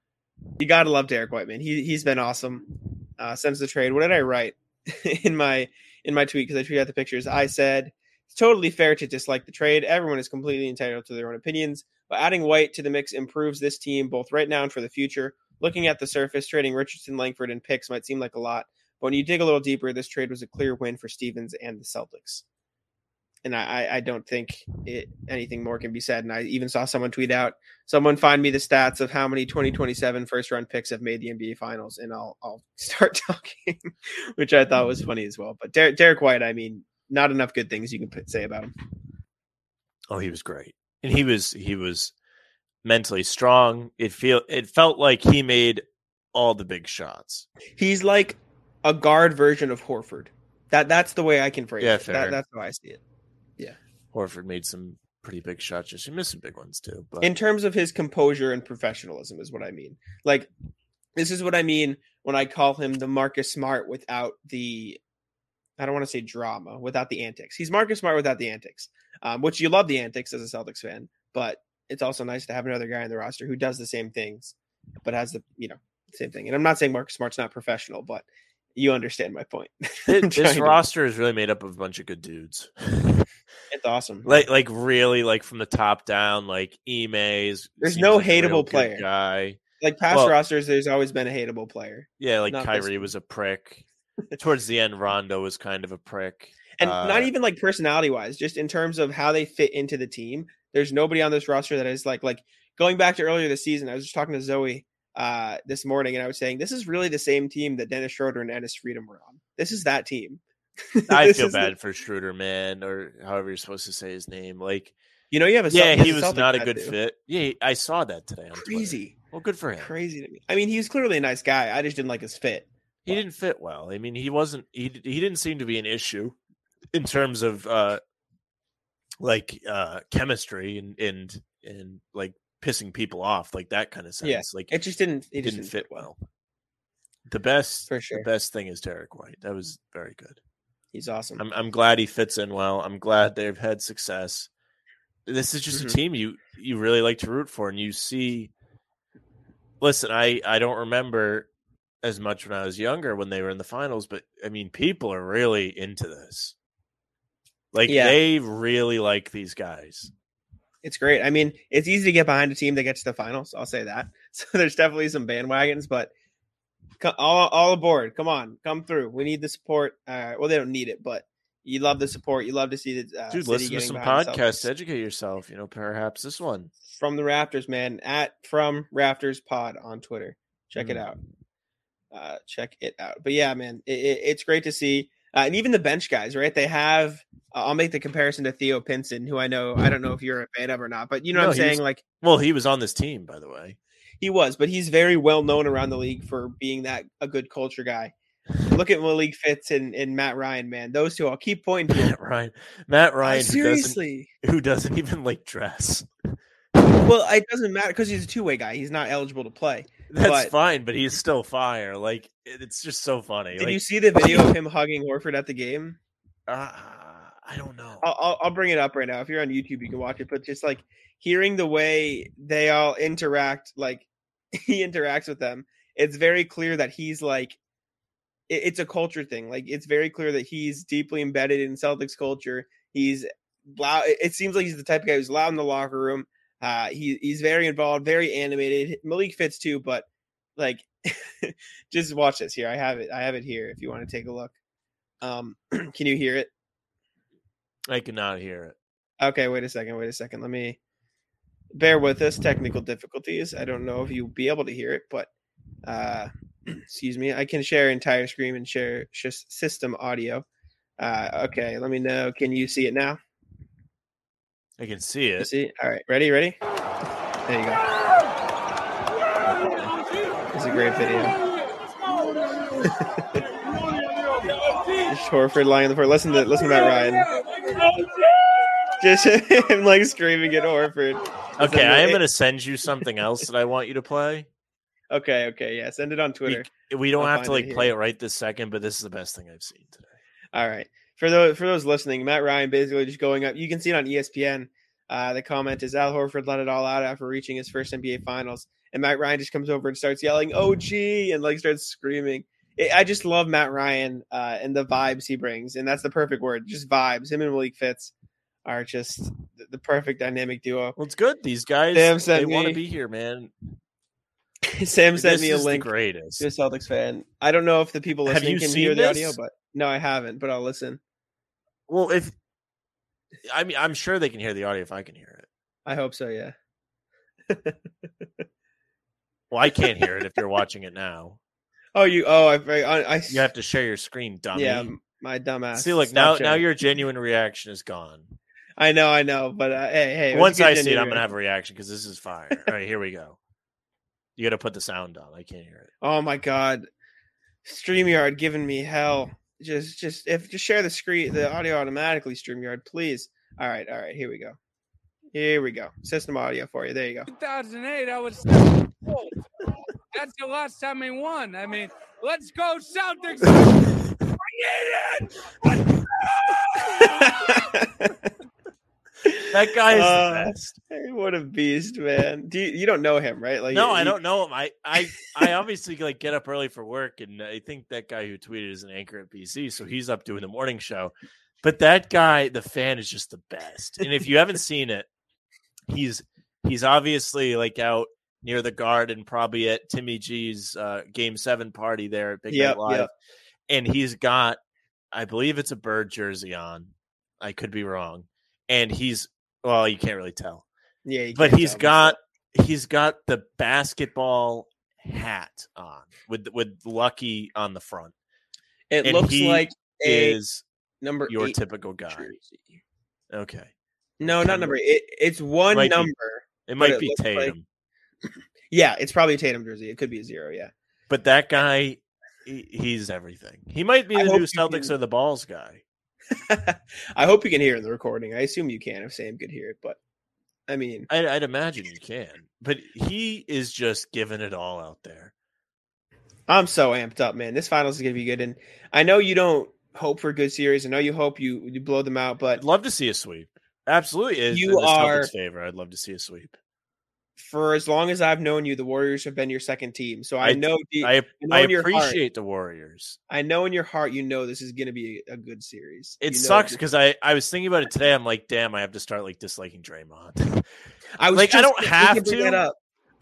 you got to love Derrick White, man. He, he's been awesome uh, since the trade. What did I write in my in my tweet? Because I tweeted out the pictures. I said, it's totally fair to dislike the trade. Everyone is completely entitled to their own opinions. But adding White to the mix improves this team both right now and for the future. Looking at the surface, trading Richardson, Langford, and picks might seem like a lot, but when you dig a little deeper, this trade was a clear win for Stevens and the Celtics. And I, I don't think it, anything more can be said. And I even saw someone tweet out, someone find me the stats of how many 2027 first round picks have made the NBA finals, and I'll I'll start talking, which I thought was funny as well. But Der- Derrick White, I mean, not enough good things you can say about him. Oh, he was great and he was he was mentally strong. It feel it felt like he made all the big shots. He's like a guard version of Horford. That that's the way I can phrase yeah, it. Fair. That, that's how I see it. Horford made some pretty big shots. Just he missed some big ones too. But in terms of his composure and professionalism is what I mean. Like this is what I mean when I call him the Marcus Smart without the I don't want to say drama, without the antics. He's Marcus Smart without the antics um, which you love the antics as a Celtics fan, but it's also nice to have another guy in the roster who does the same things, but has the you know same thing. And I'm not saying Marcus Smart's not professional, but you understand my point. It, this roster is really made up of a bunch of good dudes. it's awesome. Like like really like from the top down, like Ime's. There's no like hateable player. Guy. Like past well, rosters, there's always been a hateable player. Yeah, like Not Kyrie was a prick. Towards the end, Rondo was kind of a prick and uh, not even like personality wise, just in terms of how they fit into the team. There's nobody on this roster that is like like going back to earlier this season. I was just talking to Zoe uh, this morning, and I was saying this is really the same team that Dennis Schroeder and Enes Freedom were on. This is that team. I feel bad the... for Schroeder, man, or however you're supposed to say his name. Like, you know, you have a yeah, he was not a good too. fit. Yeah, I saw that today. Crazy. Twitter. Well, good for him. Crazy to me. I mean, he's clearly a nice guy. I just didn't like his fit. He didn't fit well. I mean, he wasn't. He he didn't seem to be an issue in terms of uh like uh chemistry and and and like pissing people off like that kind of sense yeah, like it just didn't it, didn't fit well. The best for sure. the best thing is Derrick White that was very good. He's awesome. I'm I'm glad he fits in well I'm glad they've had success. This is just mm-hmm. a team you you really like to root for and you see listen I I don't remember as much when I was younger when they were in the finals but I mean people are really into this. Like yeah. they really like these guys. It's great. I mean, it's easy to get behind a team that gets to the finals. I'll say that. So there's definitely some bandwagons, but all all aboard. Come on, come through. We need the support. Uh, well, they don't need it, but you love the support. You love to see the uh, dude. Listen to some podcasts. Educate yourself. You know, perhaps this one from the Rafters, man. At from Rafters Pod on Twitter. Check mm. it out. Uh, check it out. But yeah, man, it, it, it's great to see. Uh, and even the bench guys, right? They have. Uh, I'll make the comparison to Theo Pinson, who I know. I don't know if you're a fan of or not, but you know no, what I'm saying. Was, like, well, he was on this team, by the way. He was, but he's very well known around the league for being that a good culture guy. Look at Malik Fitts and, and Matt Ryan, man. Those two, I'll keep pointing to. Matt Ryan, Matt Ryan, oh, seriously, who doesn't, who doesn't even like dress. Well, it doesn't matter because he's a two way guy. He's not eligible to play. That's but, fine, but he's still fire. Like it's just so funny. Did like, you see the video of him hugging Horford at the game? Uh, I don't know. I'll, I'll, I'll bring it up right now. If you're on YouTube, you can watch it. But just like hearing the way they all interact, like he interacts with them, it's very clear that he's like it, it's a culture thing. Like it's very clear that he's deeply embedded in Celtics culture. He's loud. It seems like he's the type of guy who's loud in the locker room Uh, he he's very involved, very animated. Malik Fitts too, but like, just watch this here. I have it. I have it here. If you want to take a look. Um, can you hear it? I cannot hear it. Okay, wait a second. Wait a second. Let me bear with us. Technical difficulties. I don't know if you'll be able to hear it, but uh, excuse me. I can share entire screen and share sh- system audio. Uh, okay, let me know. Can you see it now? I can see You it. see? All right, ready? Ready? There you go. It's a great video. Just Horford lying on the floor. Listen to listen to Matt Ryan. Just him like screaming at Horford. Okay, I am going to send you something else that I want you to play. Okay, okay, yeah. Send it on Twitter. We don't I'll have to find it like play it right this second, but this is the best thing I've seen today. All right. For those for those listening, Matt Ryan basically just going up. You can see it on ESPN. Uh, the comment is Al Horford let it all out after reaching his first NBA Finals, and Matt Ryan just comes over and starts yelling "OG" and like starts screaming. It, I just love Matt Ryan uh, and the vibes he brings, and that's the perfect word, just vibes. Him and Malik Fitts are just the, the perfect dynamic duo. Well, it's good. These guys Sam they want to be here, man. Sam sent this me a link the greatest. to a Celtics fan. I don't know if the people listening you can hear the audio, but no, I haven't. But I'll listen. Well, if I mean, I'm sure they can hear the audio if I can hear it. I hope so. Yeah. Well, I can't hear it if you're watching it now. Oh, you. Oh, I. I, I You have to share your screen, dummy. Yeah, my dumbass. See, look now. Now your genuine reaction is gone. I know, I know, but uh, hey, hey. it was a Once I see it, I'm gonna have a reaction because this is fire. All right, here we go. You got to put the sound on. I can't hear it. Oh my god, Streamyard giving me hell. Just, just if just share the screen, the audio automatically. Streamyard, please. All right, all right. Here we go. Here we go. System audio for you. There you go. 2008, I was seven years old. That's the last time we won. I mean, let's go Celtics. Bring it in. That guy is Uh, the best. What a beast, man. Do you, you don't know him, right? Like, No, I don't know him. I, I, I obviously like get up early for work, and I think that guy who tweeted is an anchor at BC, so he's up doing the morning show. But that guy, the fan, is just the best. And if you haven't seen it, he's he's obviously like out near the garden, probably at Timmy G's uh, Game Seven party there at Big Yep, Night Live, yep. and he's got, I believe it's a bird jersey on. I could be wrong, and he's well, you can't really tell Yeah, you but he's got he's got the basketball hat on with with Lucky on the front. it and looks like a Is number your typical guy? jersey. Okay, No, not number. It, it's one be- number. it might it be like- Tatum, Yeah, it's probably a Tatum jersey. It could be a zero. Yeah. but that guy, he, he's everything. He might be the new Celtics can- or the Balls guy. I hope you can hear in the recording. I assume you can if Sam could hear it, but I mean, I'd, I'd imagine you can, but he is just giving it all out there. I'm so amped up, man. This finals is gonna be good, and I know you don't hope for a good series. I know you hope you you blow them out, but I'd love to see a sweep. Absolutely, is You in are- Celtics' favor. I'd love to see a sweep. For as long as I've known you, the Warriors have been your second team. So I, I- know, I know I your heart- appreciate the Warriors. I know in your heart, you know this is gonna be a good series. It You sucks because I I was thinking about it today. I'm like, damn, I have to start like disliking Draymond. I was like, I don't have to. I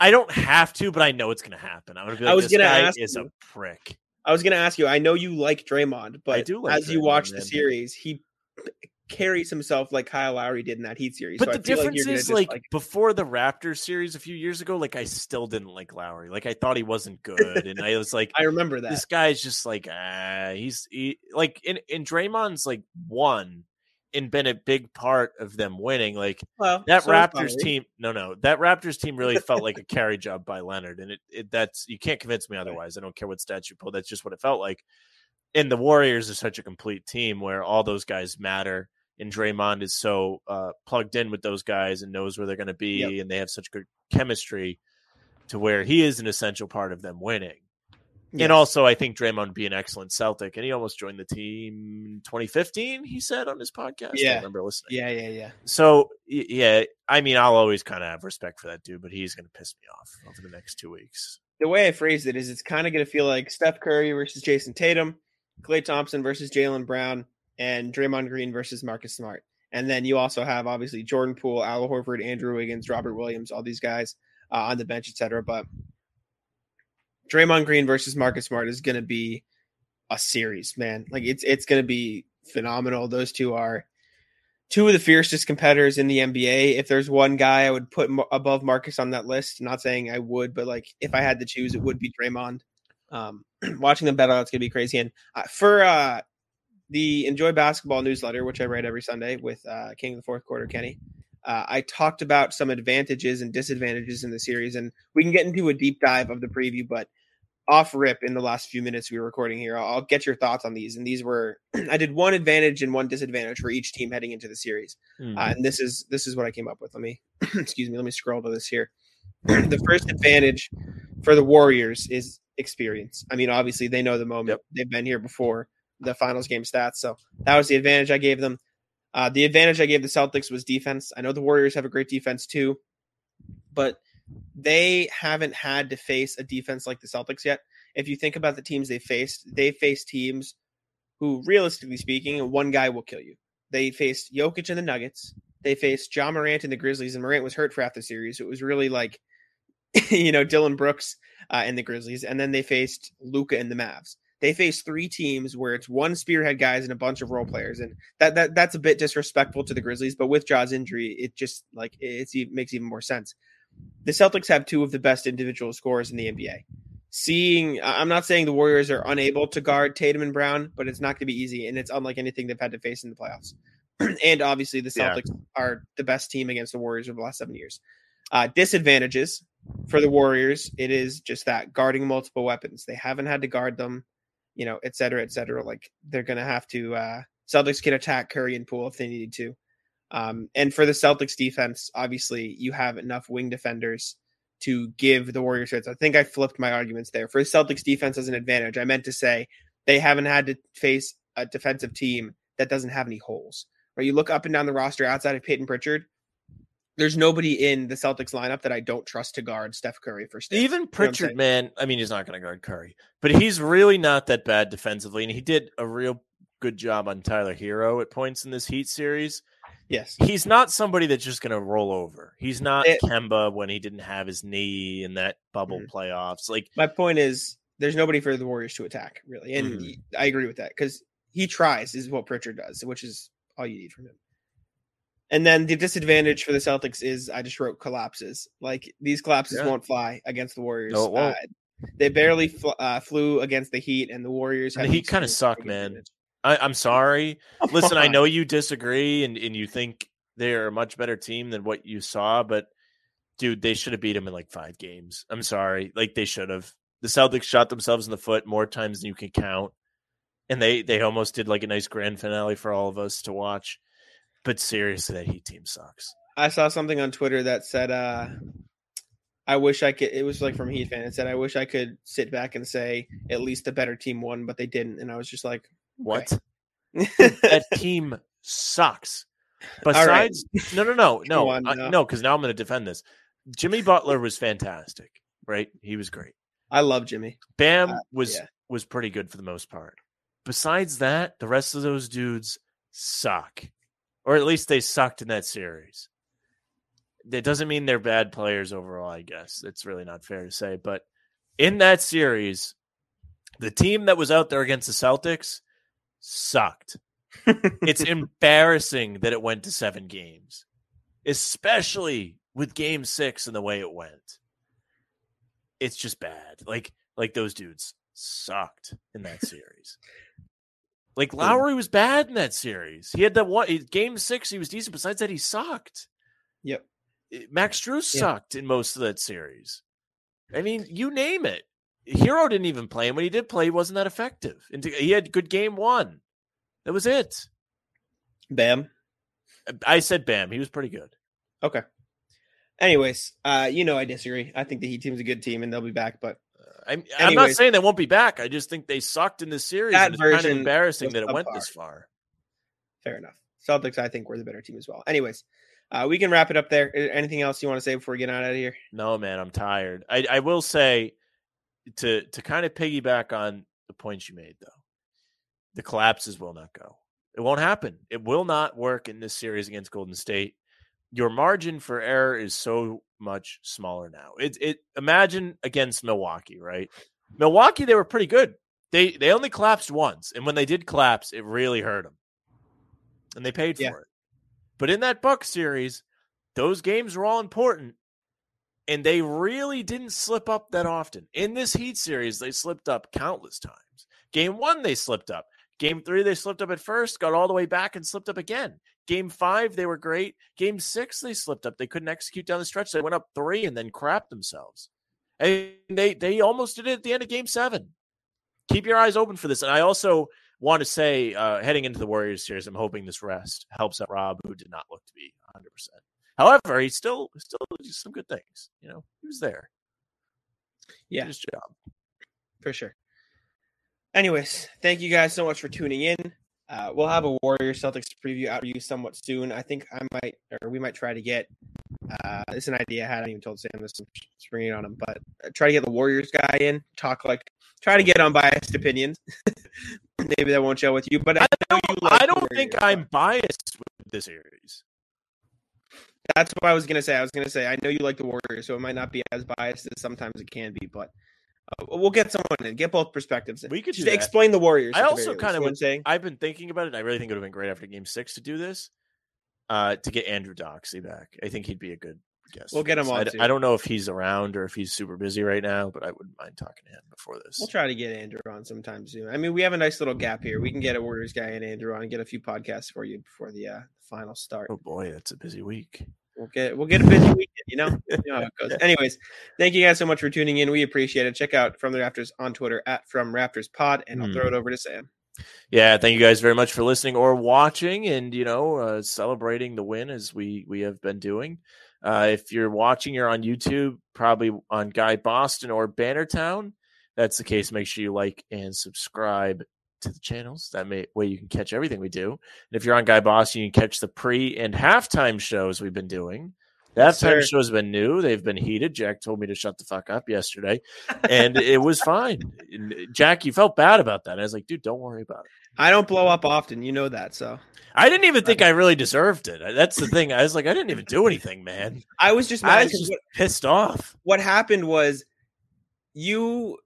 I don't have to, but I know it's gonna happen. I'm gonna be I was this gonna guy ask is a you. prick. I was gonna ask you. I know you like Draymond, but do like as you Draymond, watch the man. series, he carries himself like Kyle Lowry did in that Heat series. But so the like difference you're is, like, before the Raptors series a few years ago, like I still didn't like Lowry. Like I thought he wasn't good, and I was like, I remember that. this guy's just like, ah, he's he, like, in in Draymond's like one and been a big part of them winning. Like well, that so Raptors team, no, no, that Raptors team really felt like a carry job by Leonard, and it, it that's you can't convince me otherwise. I don't care what stats you pull. That's just what it felt like. And the Warriors are such a complete team where all those guys matter, and Draymond is so uh, plugged in with those guys and knows where they're going to be, Yep. and they have such good chemistry to where he is an essential part of them winning. Yes. And also, I think Draymond would be an excellent Celtic, and he almost joined the team in 2015. He said on his podcast. I Yeah. remember listening. yeah, yeah, yeah. So yeah, I mean, I'll always kind of have respect for that dude, but he's going to piss me off over the next two weeks. The way I phrased it is, it's kind of going to feel like Steph Curry versus Jayson Tatum, Klay Thompson versus Jaylen Brown, and Draymond Green versus Marcus Smart. And then you also have obviously Jordan Poole, Al Horford, Andrew Wiggins, Robert Williams, all these guys uh, on the bench, etc. But Draymond Green versus Marcus Smart is going to be a series, man. Like it's it's going to be phenomenal. Those two are two of the fiercest competitors in the NBA. If there's one guy I would put above Marcus on that list, not saying I would, but like if I had to choose, it would be Draymond. Um, watching them battle, it's gonna be crazy. And uh, for uh, the Enjoy Basketball newsletter, which I write every Sunday with uh, King of the Fourth Quarter Kenny, uh, I talked about some advantages and disadvantages in the series, and we can get into a deep dive of the preview. But off rip in the last few minutes we were recording here. I'll, I'll get your thoughts on these. And these were I did one advantage and one disadvantage for each team heading into the series. Mm-hmm. Uh, and this is this is what I came up with. Let me excuse me. Let me scroll to this here. the first advantage for the Warriors is experience. I mean, obviously they know the moment. Yep. They've been here before the finals game stats. So that was the advantage I gave them. Uh, the advantage I gave the Celtics was defense. I know the Warriors have a great defense too, but they haven't had to face a defense like the Celtics yet. If you think about the teams they faced, they faced teams who, realistically speaking, one guy will kill you. They faced Jokic and the Nuggets. They faced Ja Morant and the Grizzlies, and Morant was hurt for half the series. It was really like, you know, Dillon Brooks uh, and the Grizzlies. And then they faced Luka and the Mavs. They face three teams where it's one spearhead guys and a bunch of role players, and that that that's a bit disrespectful to the Grizzlies. But with Ja's injury, it just like it's, it makes even more sense the Celtics have two of the best individual scorers in the NBA. Seeing, I'm not saying the Warriors are unable to guard Tatum and Brown, but it's not going to be easy, and it's unlike anything they've had to face in the playoffs. and obviously, the Celtics yeah. are the best team against the Warriors over the last seven years. Uh, disadvantages for the Warriors, it is just that guarding multiple weapons. They haven't had to guard them, you know, et cetera, et cetera. Like they're going to have to. Uh, Celtics can attack Curry and Poole if they needed to. Um, and for the Celtics defense, obviously you have enough wing defenders to give the Warriors fits. I think I flipped my arguments there. For the Celtics defense as an advantage, I meant to say they haven't had to face a defensive team that doesn't have any holes. Where you look up and down the roster outside of Payton Pritchard, there's nobody in the Celtics lineup that I don't trust to guard Steph Curry for Steph. Even Pritchard, you know man, I mean, he's not going to guard Curry, but he's really not that bad defensively, and he did a real good job on Tyler Herro at points in this Heat series. Yes. He's not somebody that's just going to roll over. He's not it, Kemba when he didn't have his knee in that bubble mm-hmm. playoffs. Like my point is there's nobody for the Warriors to attack really. And mm-hmm. he, I agree with that cuz he tries is what Pritchard does, which is all you need from him. And then the disadvantage for the Celtics is I just wrote collapses. Like these collapses yeah. won't fly against the Warriors. No, uh, they barely fl- uh, flew against the Heat, and the Warriors. And the Heat kind of suck, man. I, am sorry. Listen, I know you disagree and, and you think they're a much better team than what you saw, but dude, they should have beat them in like five games. I'm sorry. Like they should have. The Celtics shot themselves in the foot more times than you can count. And they they almost did like a nice grand finale for all of us to watch. But seriously, that Heat team sucks. I saw something on Twitter that said uh I wish I could. It was like from Heat fan. It said, "I wish I could sit back and say at least the better team won, but they didn't." And I was just like, what? that team sucks. Besides, right. no, no, no, no, on, no, no, because now I'm going to defend this. Jimmy Butler was fantastic, right? He was great. I love Jimmy. Bam uh, was yeah. was pretty good for the most part. Besides that, the rest of those dudes suck, or at least they sucked in that series. It doesn't mean they're bad players overall. I guess it's really not fair to say, but in that series, the team that was out there against the Celtics sucked. it's embarrassing that it went to seven games, especially with game six and the way it went. It's just bad. Like, like those dudes sucked in that series. Like Lowry was bad in that series. He had that one game six. He was decent. Besides that, he sucked. Yep. Max Strus sucked in most of that series. I mean, you name it. Herro didn't even play, and when he did play, he wasn't that effective. And he had good game one. That was it. Bam. I said Bam. He was pretty good. Okay. Anyways, uh, you know I disagree. I think the Heat team's a good team and they'll be back, but I'm, I'm not saying they won't be back. I just think they sucked in this series. That and it's kind of embarrassing that it went this far. Fair enough. Celtics, I think, were the better team as well. Anyways, uh, we can wrap it up there. Anything else you want to say before we get out of here? No, man, I'm tired. I, I will say to to kind of piggyback on the points you made, though, the collapses will not go. It won't happen. It will not work in this series against Golden State. Your margin for error is so much smaller now. It it imagine against Milwaukee, right? Milwaukee, they were pretty good. They they only collapsed once, and when they did collapse, it really hurt them, and they paid for Yeah. it. But in that Buck series, those games were all important, and they really didn't slip up that often. In this Heat series, they slipped up countless times. Game one, they slipped up. Game three, they slipped up at first, got all the way back, and slipped up again. Game five, they were great. Game six, they slipped up. They couldn't execute down the stretch. They went up three and then crapped themselves. And they they almost did it at the end of game seven. Keep your eyes open for this. And I also want to say, uh, heading into the Warriors series, I'm hoping this rest helps out Rob, who did not look to be 100. percent However, he still still did some good things. You know, he was there. Yeah. Did his job. for sure. Anyways, thank you guys so much for tuning in. Uh, we'll have a Warriors Celtics preview out for you somewhat soon. I think I might, or we might try to get. Uh, it's an idea I had. I haven't even told Sam this. I'm springing on him, but uh, try to get the Warriors guy in. Talk like, try to get unbiased opinions. Maybe that won't gel with you, but I, know you like I don't think I'm biased with this series. That's what I was gonna say. I was gonna say I know you like the Warriors, so it might not be as biased as sometimes it can be, but uh, we'll get someone in, get both perspectives. in. We could Just do that. explain the Warriors. I also kinda you would- saying. I've been thinking about it. I really think it would have been great after Game Six to do this. Uh, to get Andrew Doxey back, I think he'd be a good guest. We'll get him on, I. I don't know if he's around or if he's super busy right now, but I wouldn't mind talking to him before this. We'll try to get Andrew on sometime soon. I mean, we have a nice little gap here. We can get a Warriors guy and Andrew on and get a few podcasts for you before the uh, final start. Oh boy, that's a busy week. We'll get we'll get a busy weekend, you know. You know how it goes. Anyways, thank you guys so much for tuning in. We appreciate it. Check out From the Rafters on Twitter at From Rafters Pod, and I'll Hmm. throw it over to Sam. Yeah, thank you guys very much for listening or watching, and you know, uh, celebrating the win as we we have been doing. Uh, if you're watching, you're on YouTube, probably on Guy Boston or Bannertown. That's the case. Make sure you like and subscribe to the channels. That may, way you can catch everything we do. And if you're on Guy Boss, you can catch the pre and halftime shows we've been doing. The Yes, halftime sir. shows have been new. They've been heated. Jack told me to shut the fuck up yesterday, and it was fine. Jack, you felt bad about that. I was like, dude, don't worry about it. I don't blow up often, you know that. So I didn't even think uh, I really deserved it. That's the thing. I was like, I didn't even do anything, man. I was just I was just what, pissed off. what happened was you,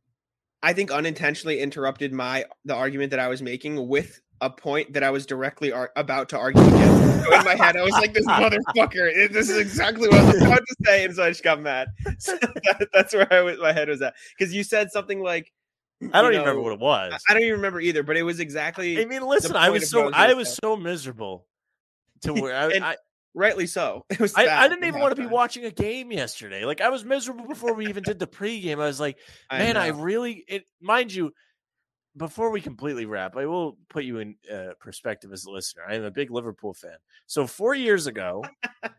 I think, unintentionally interrupted my the argument that I was making with a point that I was directly ar- about to argue against. So in my head, I was like, "This motherfucker! This is exactly what I was about to say," and so I just got mad. So that, that's where I was, my head was at because you said something like, I don't you even remember what it was. I, I don't even remember either, but it was exactly I mean, listen, I was what I so was I was so miserable to where I, I, rightly so. It was. I, I didn't even want to be watching a game yesterday. Like I was miserable before we even did the pregame. I was like, man, I know. really it mind you, before we completely wrap, I will put you in uh, perspective as a listener. I am a big Liverpool fan. So four years ago,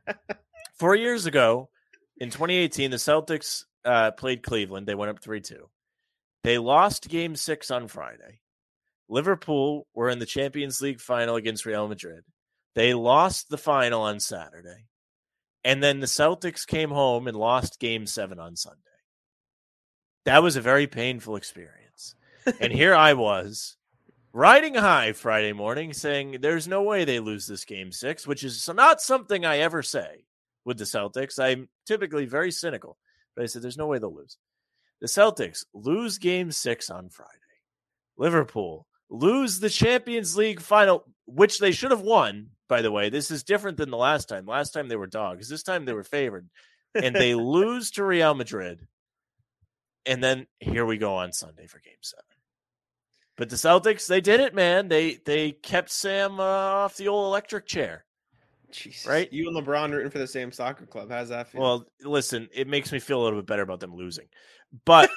four years ago, in 2018, the Celtics uh, played Cleveland. They went up three two. They lost Game Six on Friday. Liverpool were in the Champions League final against Real Madrid. They lost the final on Saturday. And then the Celtics came home and lost game seven on Sunday. That was a very painful experience. and here I was riding high Friday morning saying there's no way they lose this game six, which is not something I ever say with the Celtics. I'm typically very cynical, but I said there's no way they'll lose. The Celtics lose game six on Friday. Liverpool lose the Champions League final, which they should have won, by the way. This is different than the last time. Last time they were dogs. This time they were favored. And they lose to Real Madrid. And then here we go on Sunday for game seven. But the Celtics, they did it, man. They they kept Sam uh, off the old electric chair. Jesus. Right? You and LeBron rooting for the same soccer club. How's that feel? Well, listen, it makes me feel a little bit better about them losing. But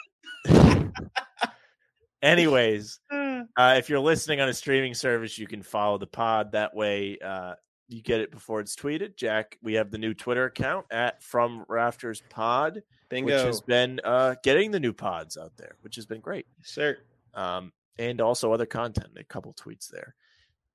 anyways, Uh, uh, if you're listening on a streaming service, you can follow the pod. That way, uh, you get it before it's tweeted. Jack, we have the new Twitter account at From Rafters Pod, bingo. which has been uh, getting the new pods out there, which has been great. Sir. Um, and also other content, a couple tweets there.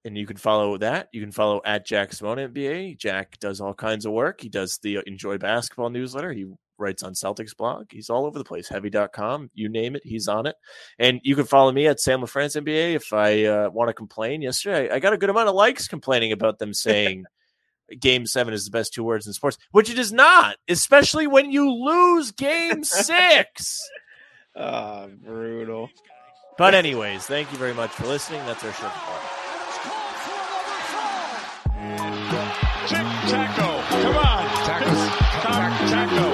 And you can follow that. You can follow at Jack Simone NBA. Jack does all kinds of work. He does the Enjoy Basketball newsletter. He writes on Celtics blog. He's all over the place. Heavy.com, you name it, he's on it. And you can follow me at Sam LaFrance NBA if I uh, want to complain. Yesterday, I got a good amount of likes complaining about them saying game seven is the best two words in sports, which it is not, especially when you lose game six. Ah, brutal. But, anyways, thank you very much for listening. That's our show. Chick Taco. Come on. Taco's, Taco.